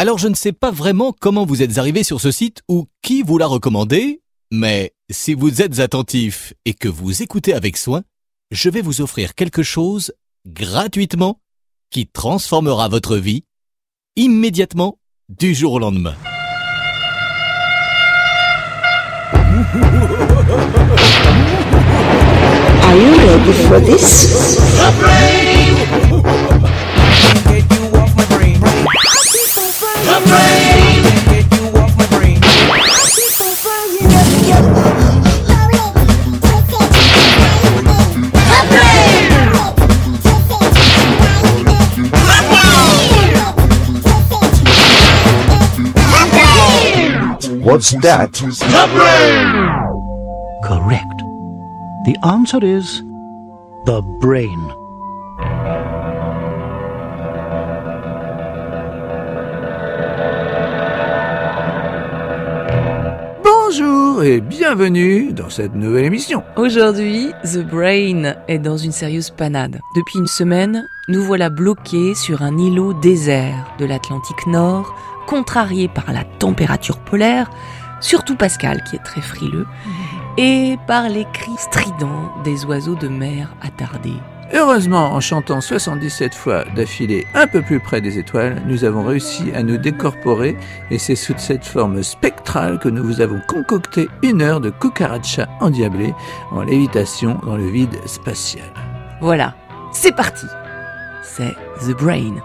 Alors je ne sais pas vraiment comment vous êtes arrivé sur ce site ou qui vous l'a recommandé, mais si vous êtes attentif et que vous écoutez avec soin, je vais vous offrir quelque chose gratuitement qui transformera votre vie immédiatement du jour au lendemain. What's that? The brain! Correct. The answer is the brain. Bonjour et bienvenue dans cette nouvelle émission. Aujourd'hui, The Brain est dans une sérieuse panade. Depuis une semaine, nous voilà bloqués sur un îlot désert de l'Atlantique Nord, contrarié par la température polaire, surtout Pascal qui est très frileux, et par les cris stridents des oiseaux de mer attardés. Heureusement, en chantant 77 fois d'affilée un peu plus près des étoiles, nous avons réussi à nous décorporer et c'est sous cette forme spectrale que nous vous avons concocté une heure de cucaracha endiablé en lévitation dans le vide spatial. Voilà, c'est parti C'est The Brain.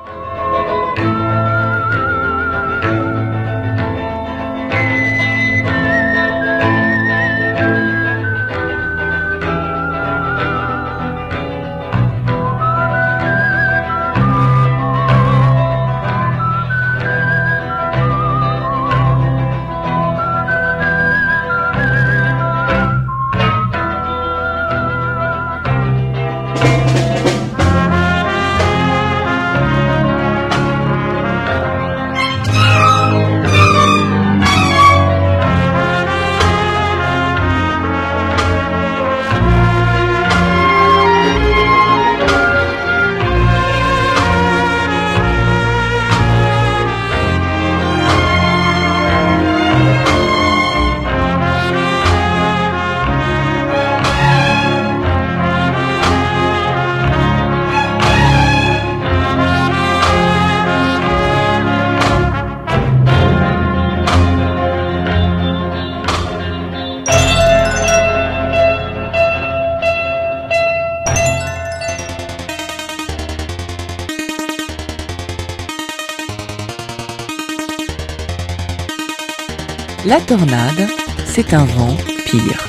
Tornade, c'est un vent pire.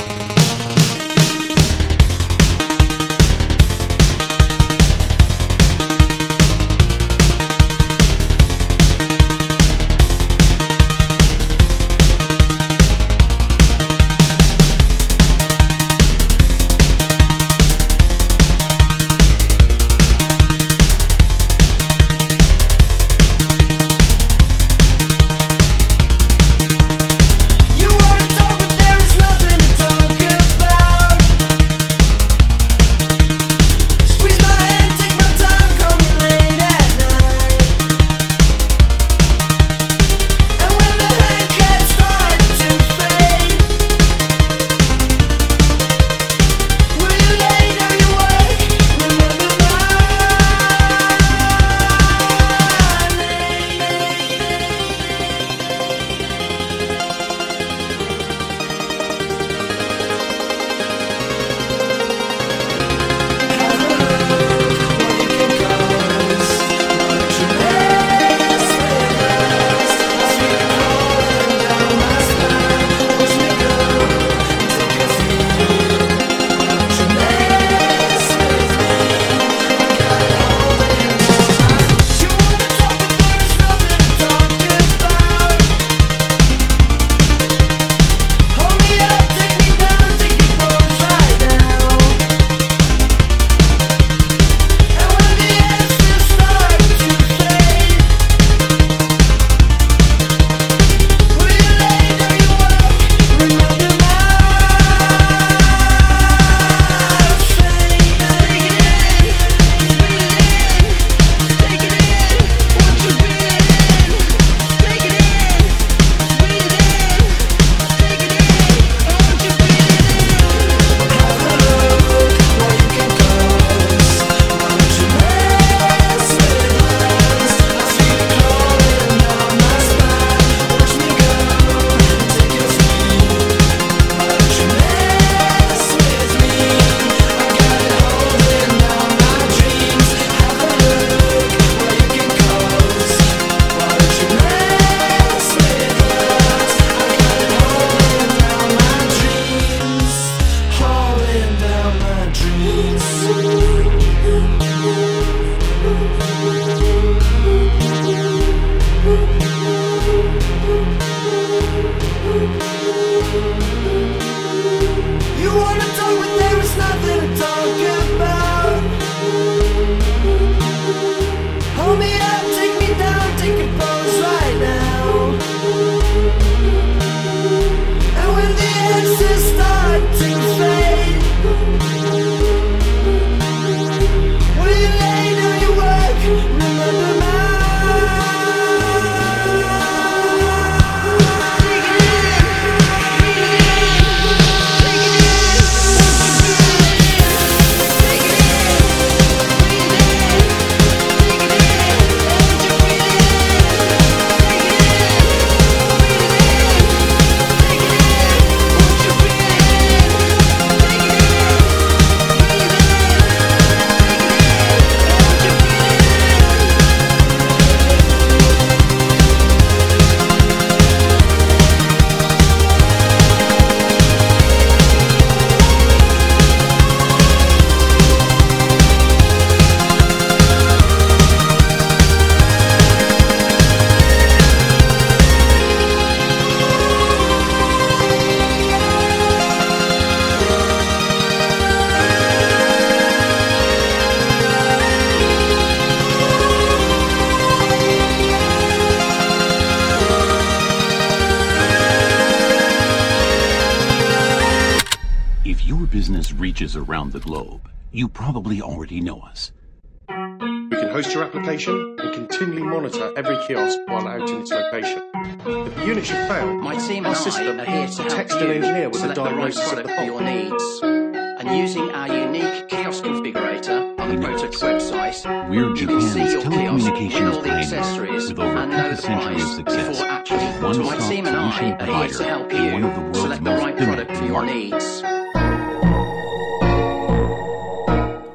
If the unit should fail, My team our and I system are here to help text you an engineer with a select the right diagnosis of product the for your needs. And using our unique kiosk configurator on the Protex website, We're you can see your kiosk with telecommunications all the pioneer, accessories with over and half know a the century of price success. before actually. A So my one-stop team and I solution are here to provider help in one of the you select the right product for your needs.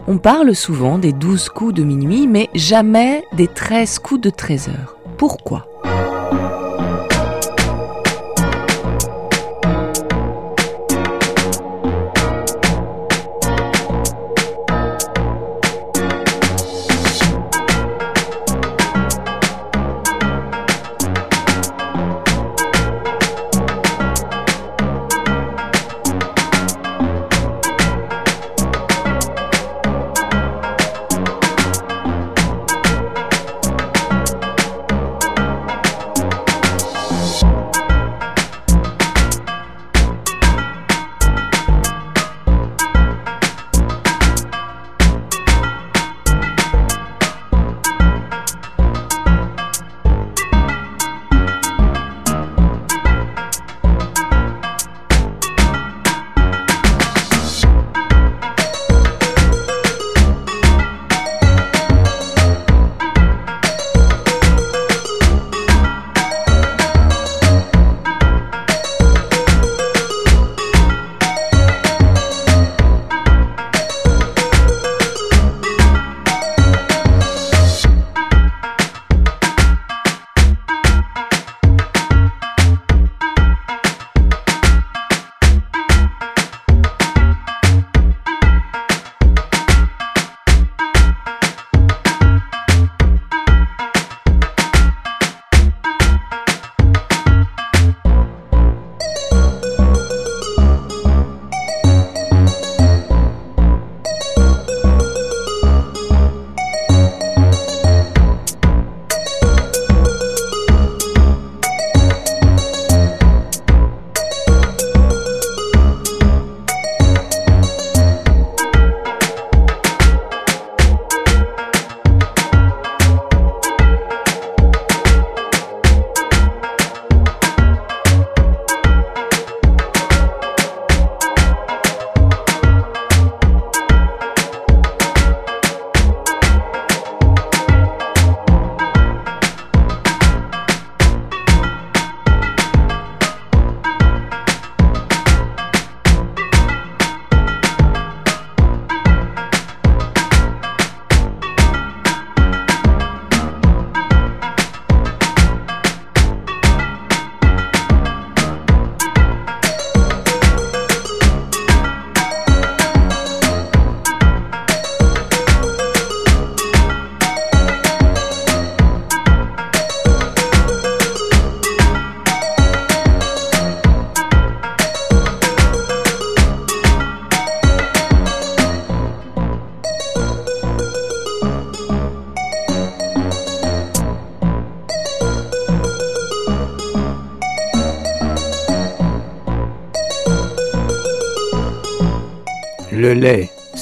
On parle souvent des 12 coups de minuit, mais jamais des 13 coups de 13 heures. Pourquoi?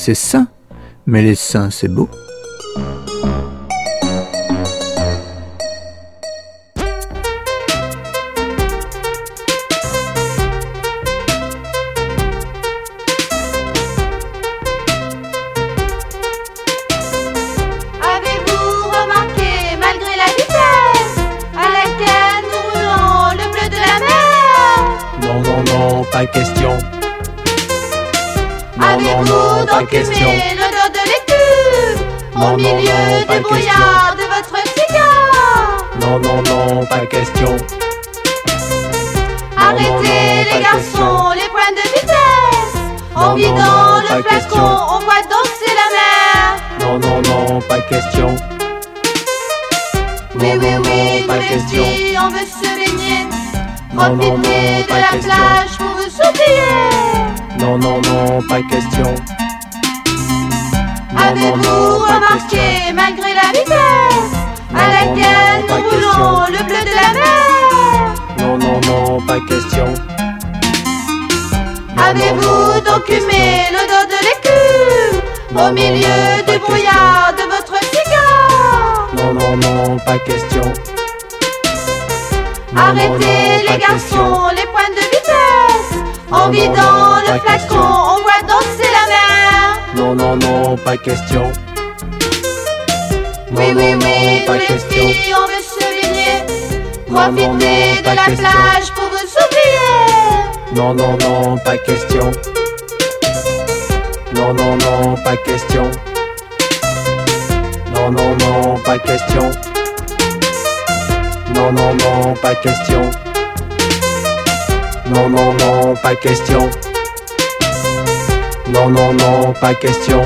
C'est sain, mais les seins, c'est beau. Question. Non, non, non, pas question.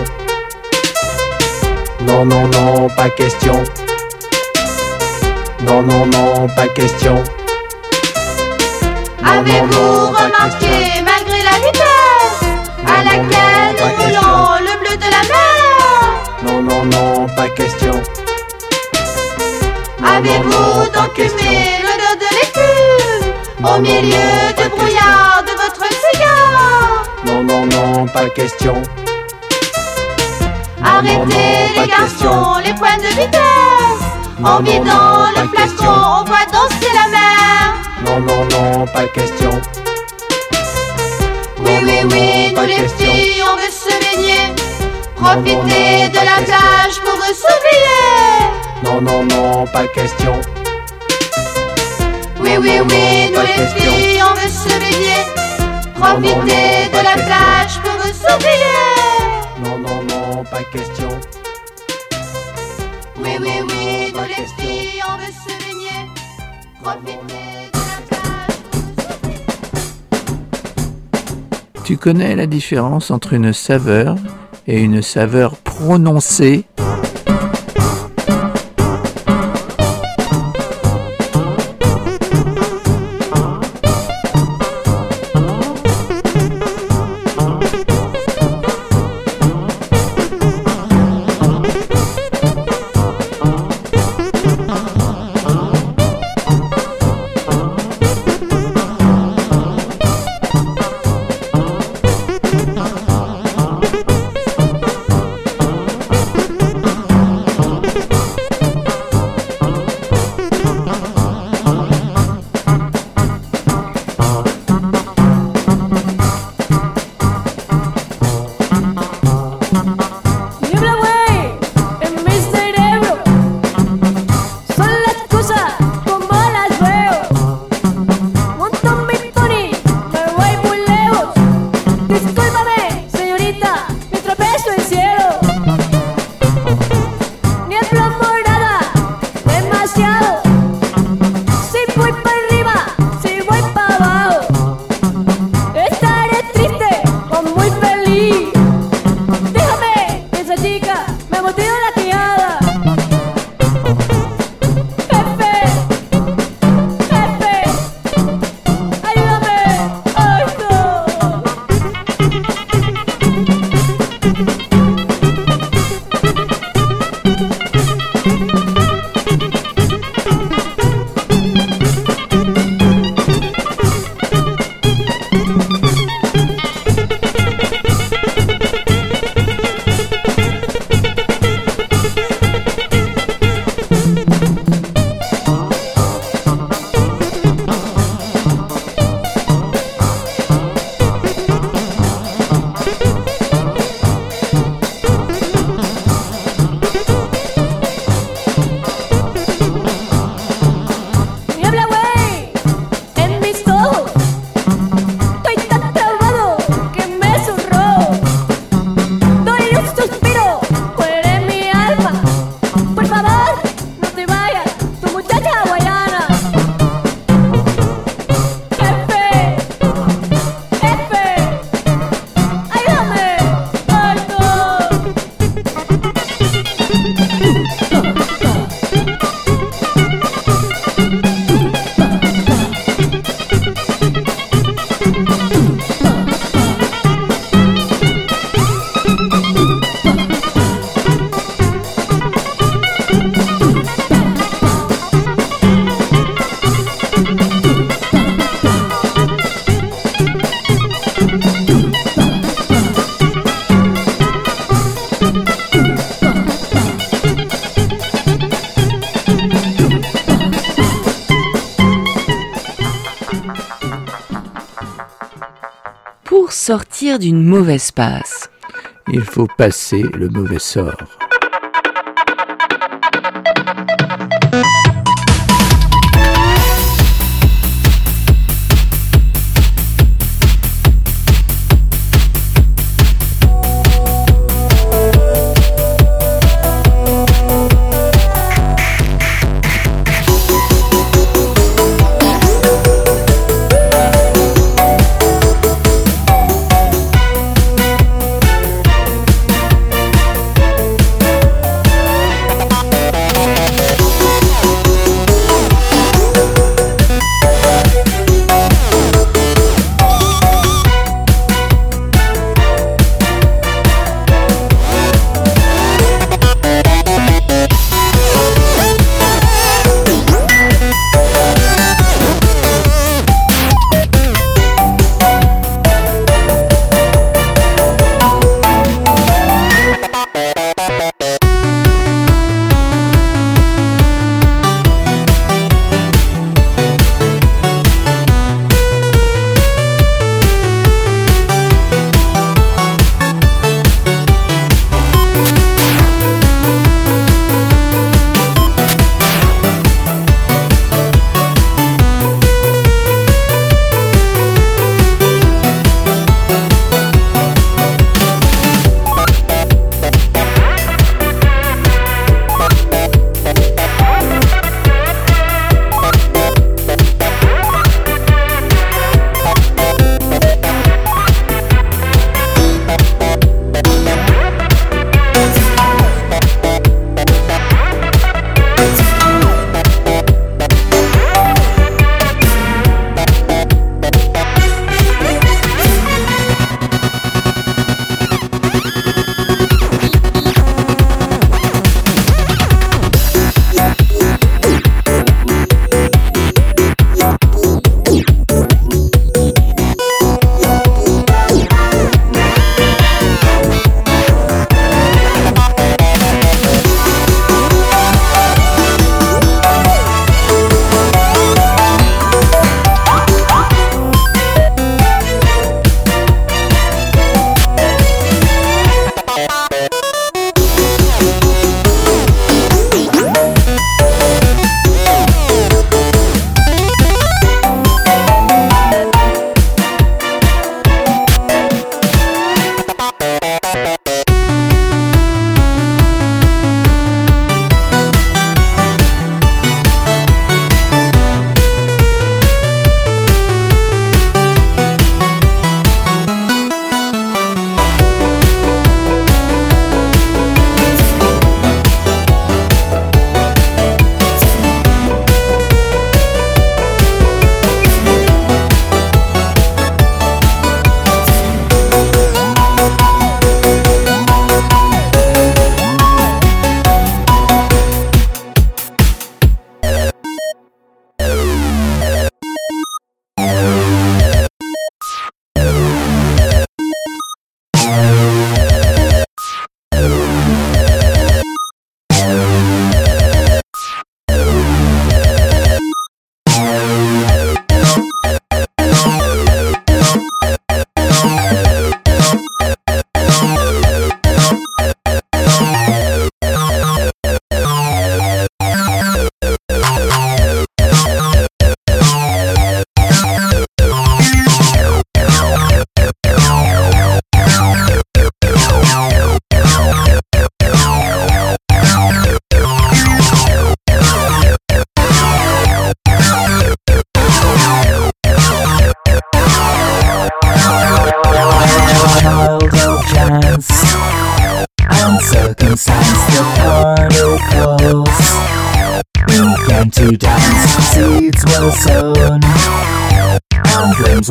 Non, non, non, pas question. Non, non, non, pas question. Avez-vous remarqué, malgré la vitesse À laquelle nous le bleu de la mer Non, non, non, pas question. Avez-vous question. fumé l'odeur de l'écume Au milieu du brouillard non, non, pas question. Non, Arrêtez non, les pas garçons, question. les points de vitesse Non, En non, le flacon, question. on voit danser la mer Non, non, non, pas question. Oui, Non, oui, non, oui, non, nous les question. filles, on veut se baigner Profitez non, de la question. plage pour vous oublier Non, non, non, pas question. Oui, Non, oui, non, oui, nous les question. filles, on veut se baigner non, Profitez non, de la question. plage pour Non, non, non, pas question. Oui, oui, oui, pas les question. filles, on veut se baigner Profitez Tu connais la différence entre une saveur et une saveur prononcée? sortir d'une mauvaise passe. Il faut passer le mauvais sort.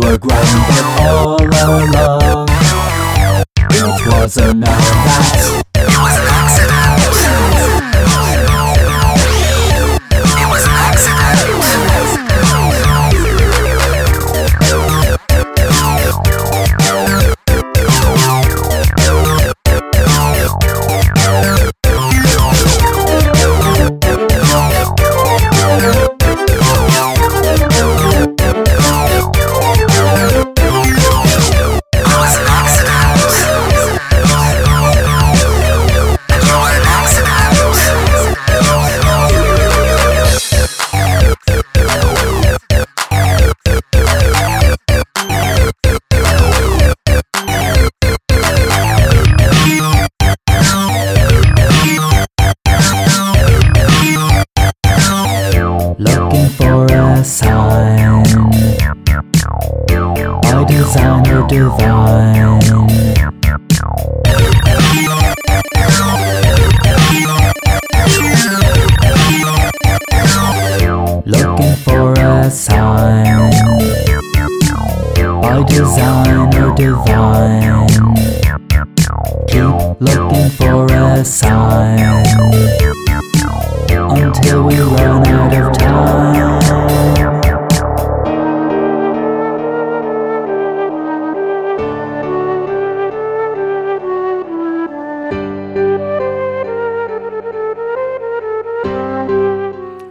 work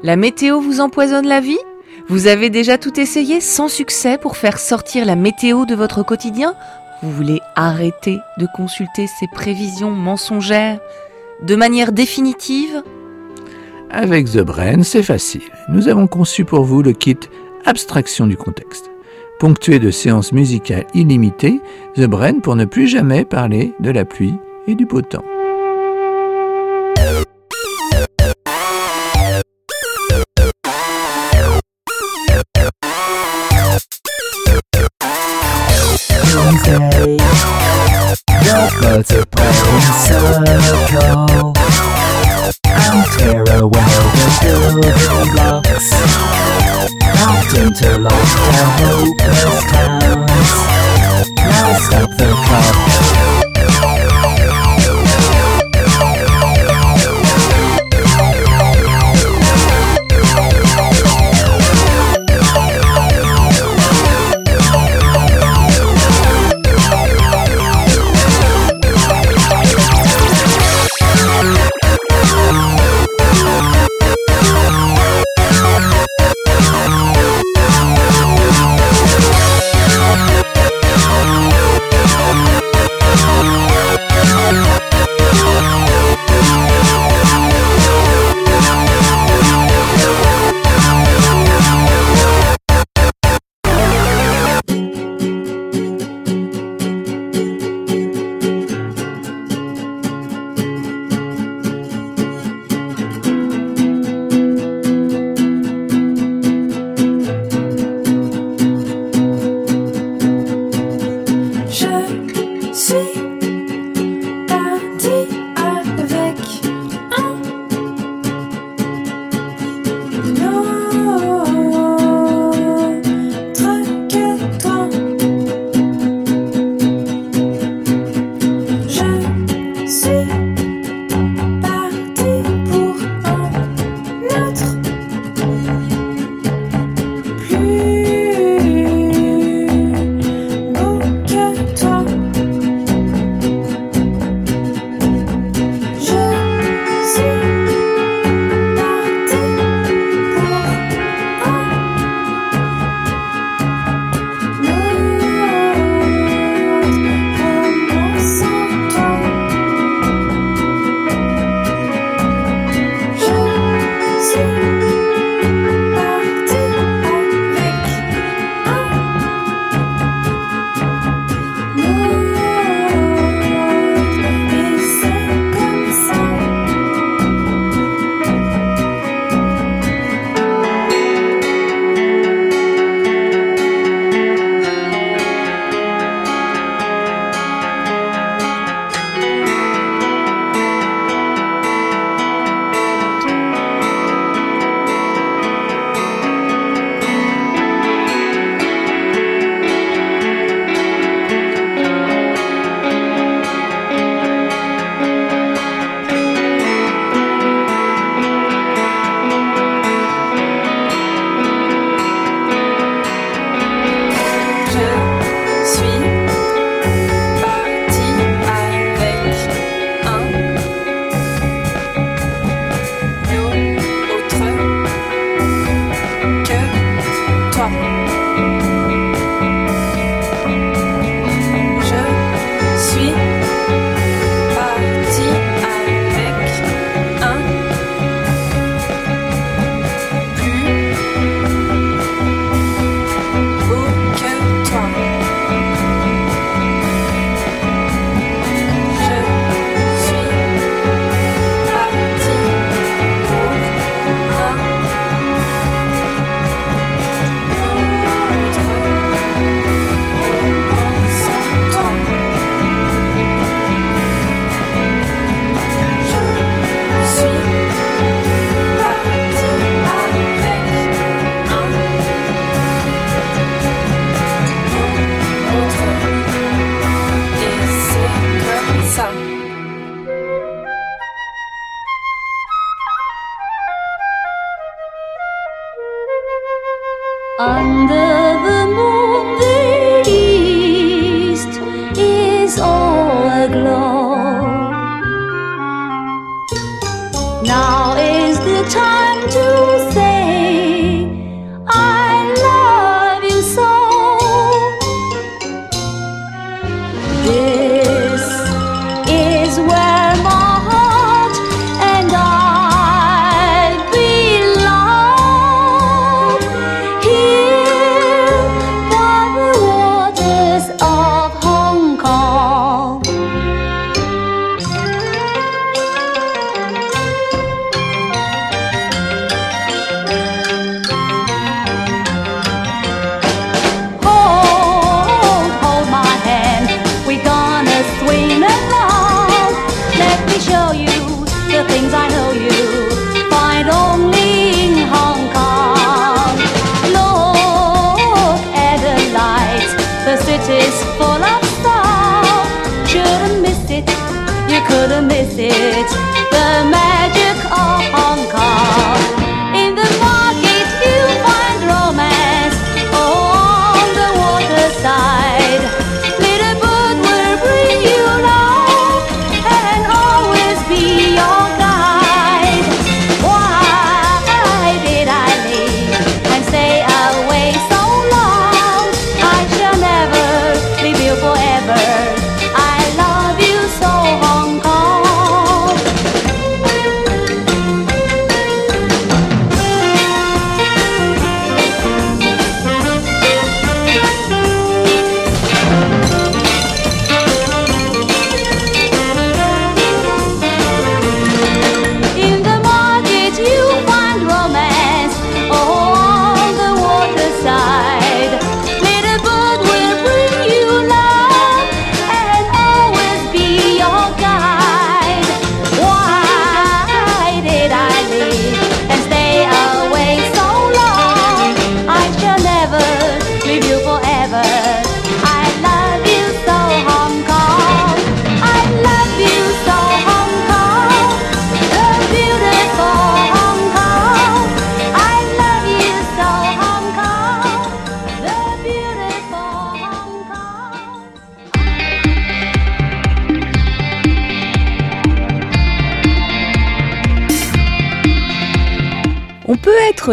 La météo vous empoisonne la vie? Vous avez déjà tout essayé sans succès pour faire sortir la météo de votre quotidien? Vous voulez arrêter de consulter ces prévisions mensongères? De manière définitive? Avec The Brain, c'est facile. Nous avons conçu pour vous le kit Abstraction du contexte. Ponctué de séances musicales illimitées, The Brain pour ne plus jamais parler de la pluie et du beau temps. words around so local. I'll tear away the building blocks. I'll interlock the hopeless towns. Now stop the clock.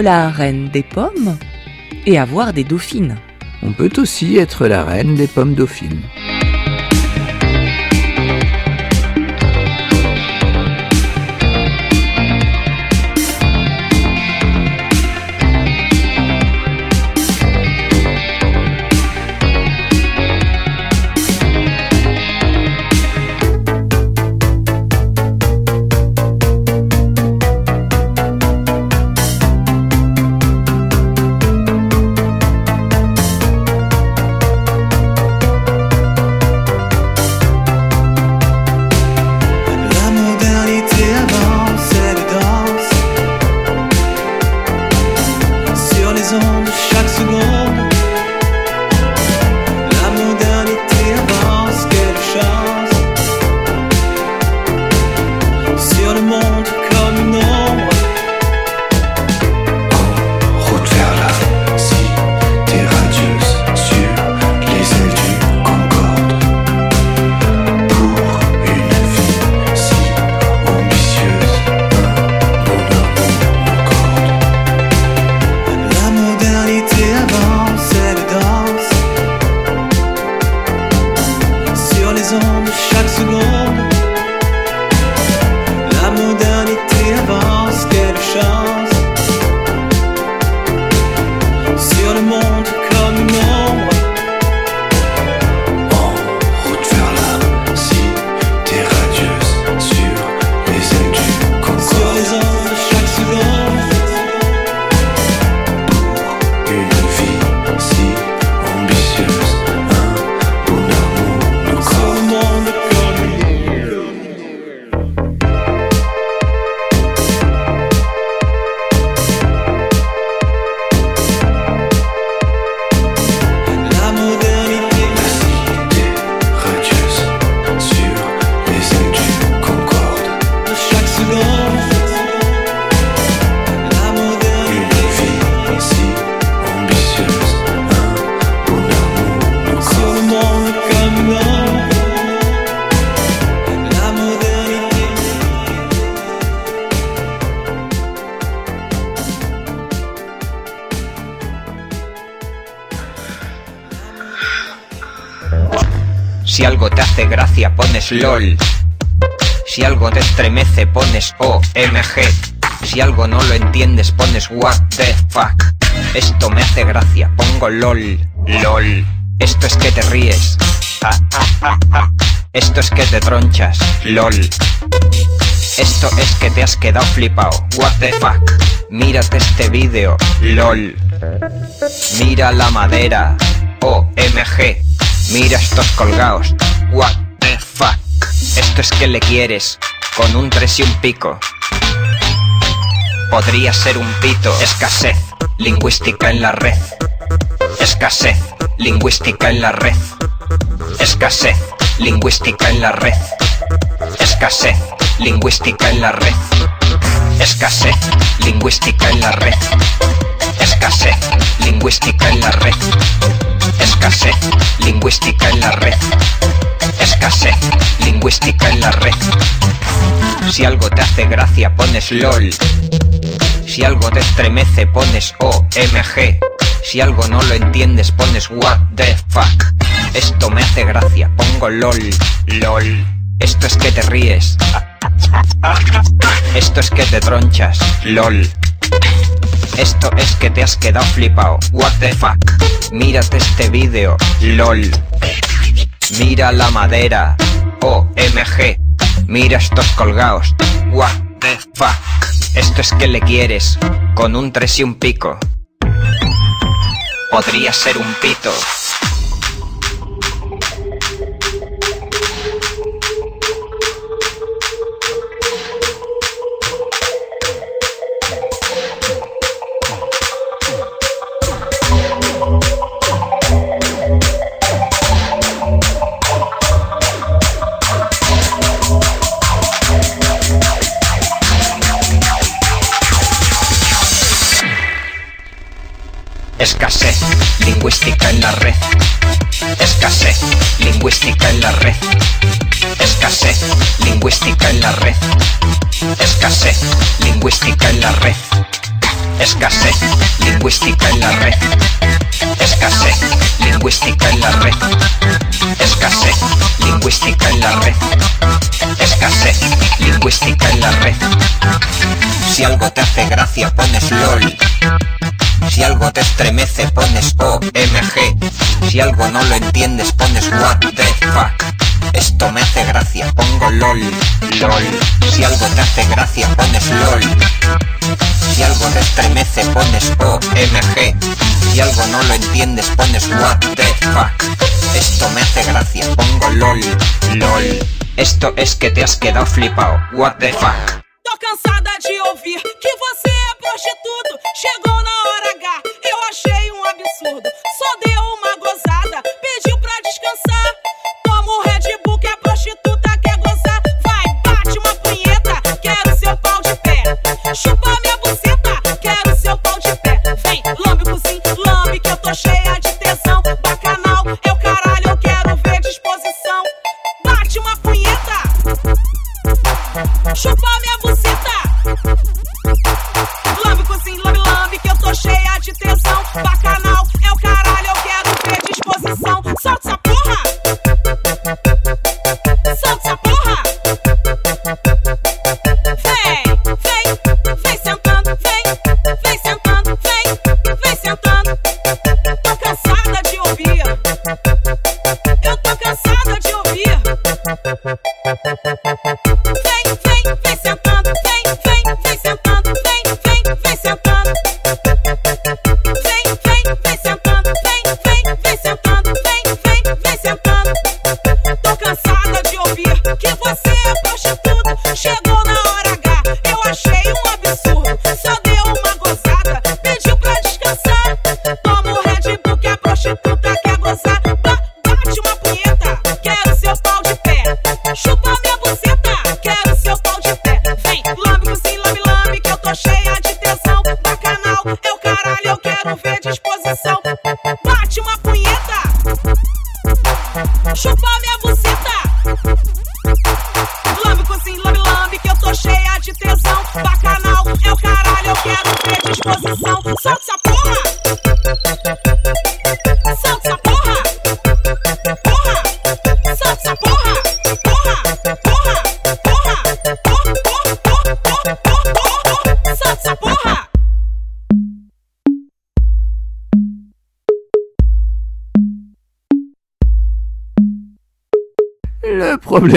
la reine des pommes et avoir des dauphines. On peut aussi être la reine des pommes dauphines. Si algo te hace gracia pones LOL. Si algo te estremece pones OMG. Si algo no lo entiendes pones what the fuck. Esto me hace gracia, pongo LOL, LOL. Esto es que te ríes. Ah, ah, ah. Esto es que te tronchas, LOL. Esto es que te has quedado flipado, what the fuck. Mírate este vídeo, LOL. Mira la madera, OMG. Mira estos colgados, what the fuck. Esto es que le quieres, con un tres y un pico. Podría ser un pito, escasez lingüística en la red. Escasez lingüística en la red. Escasez lingüística en la red. Escasez lingüística en la red. Escasez lingüística en la red. Escasez lingüística en la red. Escasez lingüística en la red. Escasez lingüística en la red. Si algo te hace gracia pones LOL. Si algo te estremece pones OMG. Si algo no lo entiendes pones what the fuck. Esto me hace gracia, pongo LOL, LOL. Esto es que te ríes. Esto es que te tronchas, LOL. Esto es que te has quedado flipado, what the fuck. Mírate este vídeo, LOL. Mira la madera, OMG. Mira estos colgados, what the fuck. Esto es que le quieres, con un tres y un pico. Podría ser un pito. Lingüística en la red. Escasez lingüística en la red. Escasez lingüística en la red. Escasez lingüística en la red. Escasez lingüística en la red. Escasez lingüística en la red. Escasez lingüística en la red. Escasez lingüística en la red. Si algo te hace gracia pones LOL. Si algo te estremece pones OMG. Si algo no lo entiendes pones what the fuck. Esto me hace gracia, pongo LOL, LOL. Si algo te hace gracia pones LOL. Si algo te estremece pones OMG. Si algo no lo entiendes pones what the fuck. Esto me hace gracia, pongo LOL, LOL. Esto es que te has quedado flipado, what the fuck.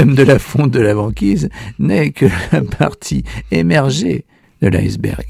De la fonte de la banquise n'est que la partie émergée de l'iceberg.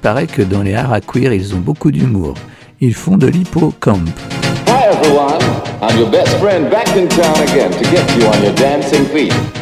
paraît que dans les haras queer, ils ont beaucoup d'humour. Ils font de l'hippocampe. Hi everyone, I'm your best friend back in town again to get you on your dancing feet.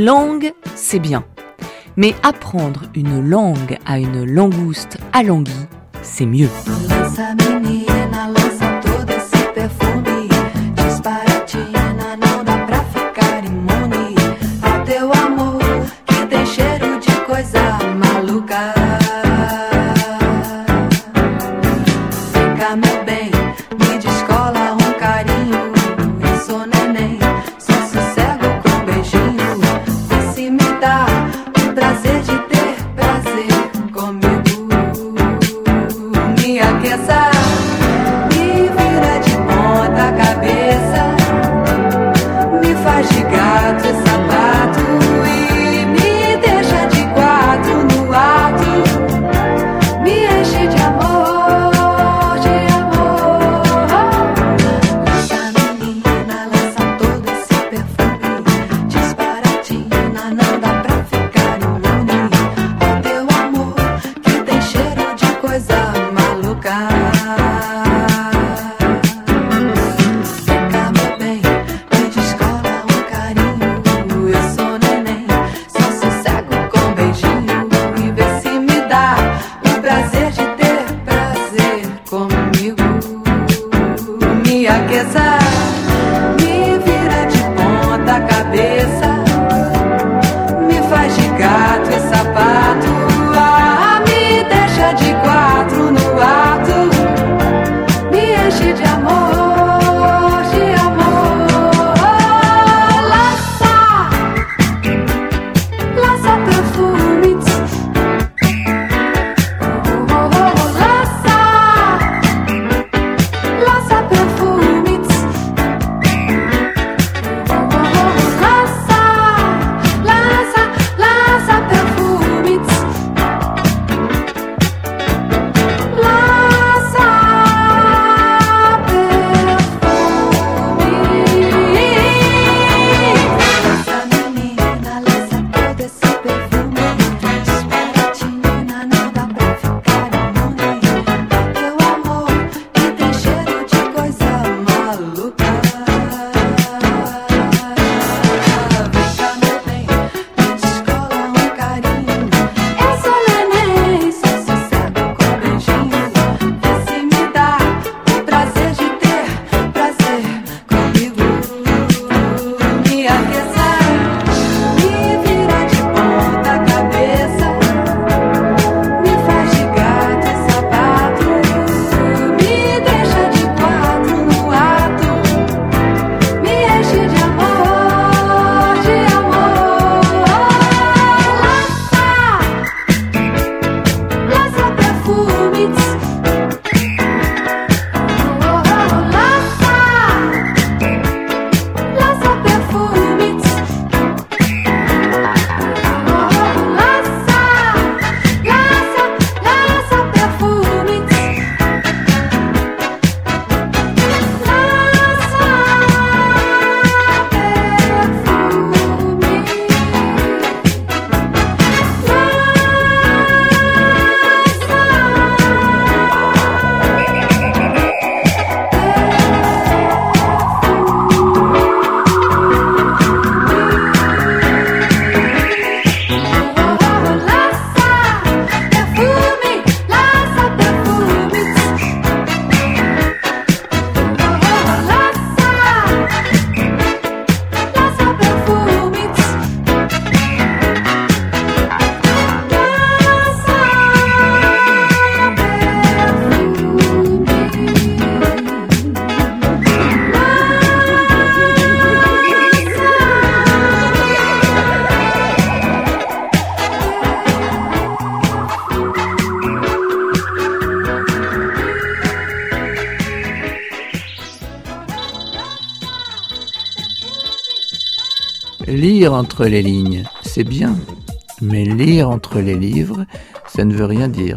langue, c'est bien. Mais apprendre une langue à une langouste alanguie, c'est mieux. Lire entre les lignes, c'est bien, mais lire entre les livres, ça ne veut rien dire.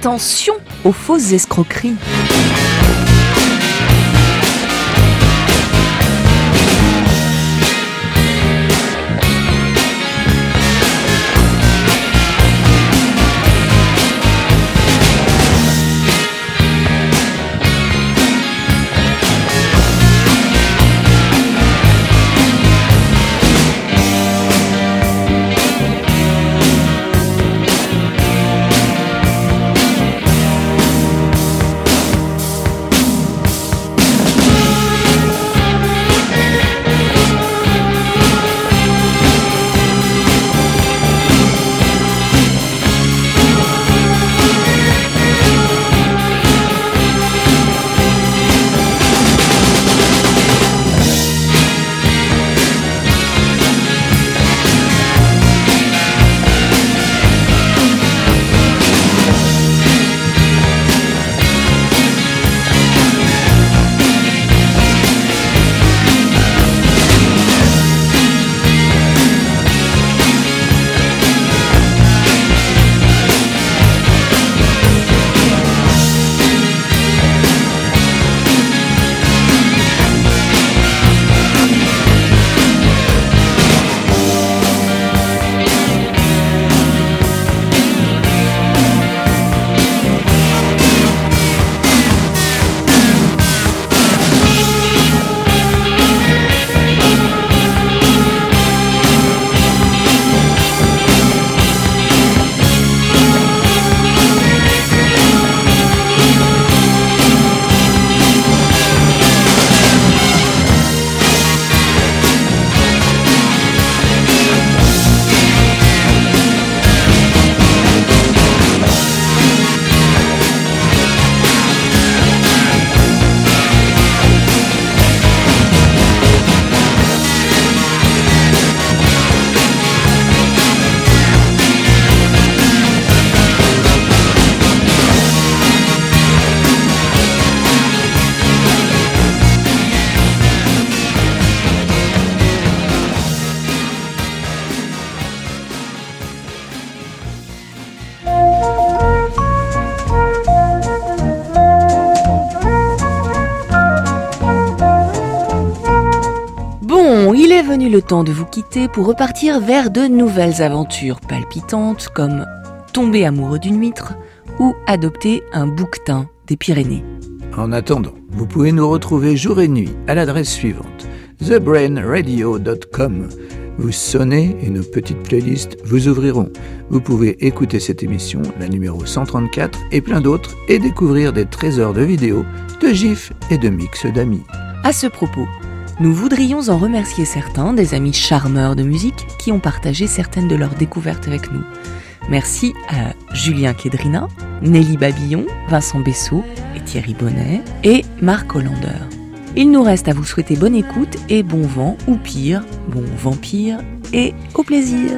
Attention aux fausses escroqueries. Le temps de vous quitter pour repartir vers de nouvelles aventures palpitantes comme tomber amoureux d'une huître ou adopter un bouquetin des Pyrénées. En attendant, vous pouvez nous retrouver jour et nuit à l'adresse suivante thebrainradio.com. Vous sonnez et nos petites playlists vous ouvriront. Vous pouvez écouter cette émission, la numéro 134 et plein d'autres, et découvrir des trésors de vidéos, de gifs et de mix d'amis. À ce propos, nous voudrions en remercier certains des amis charmeurs de musique qui ont partagé certaines de leurs découvertes avec nous. Merci à Julien Kédrina, Nelly Babillon, Vincent Bessot et Thierry Bonnet et Marc Hollander. Il nous reste à vous souhaiter bonne écoute et bon vent, ou pire, bon vampire, et au plaisir.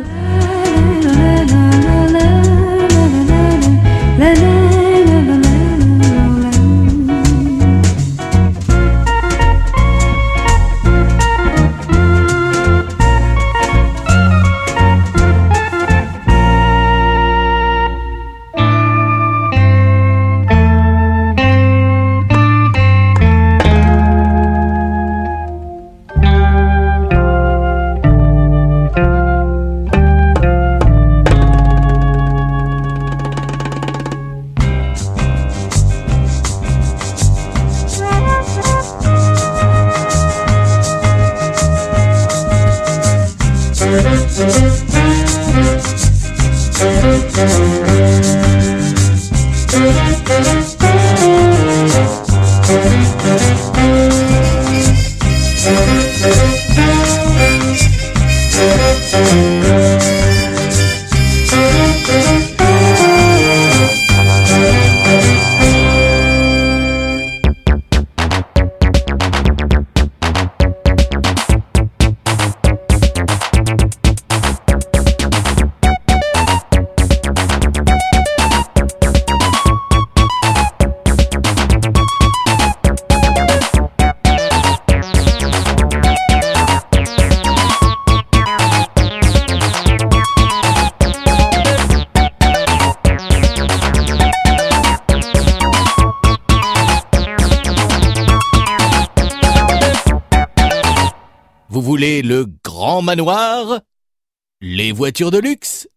Manoir, les voitures de luxe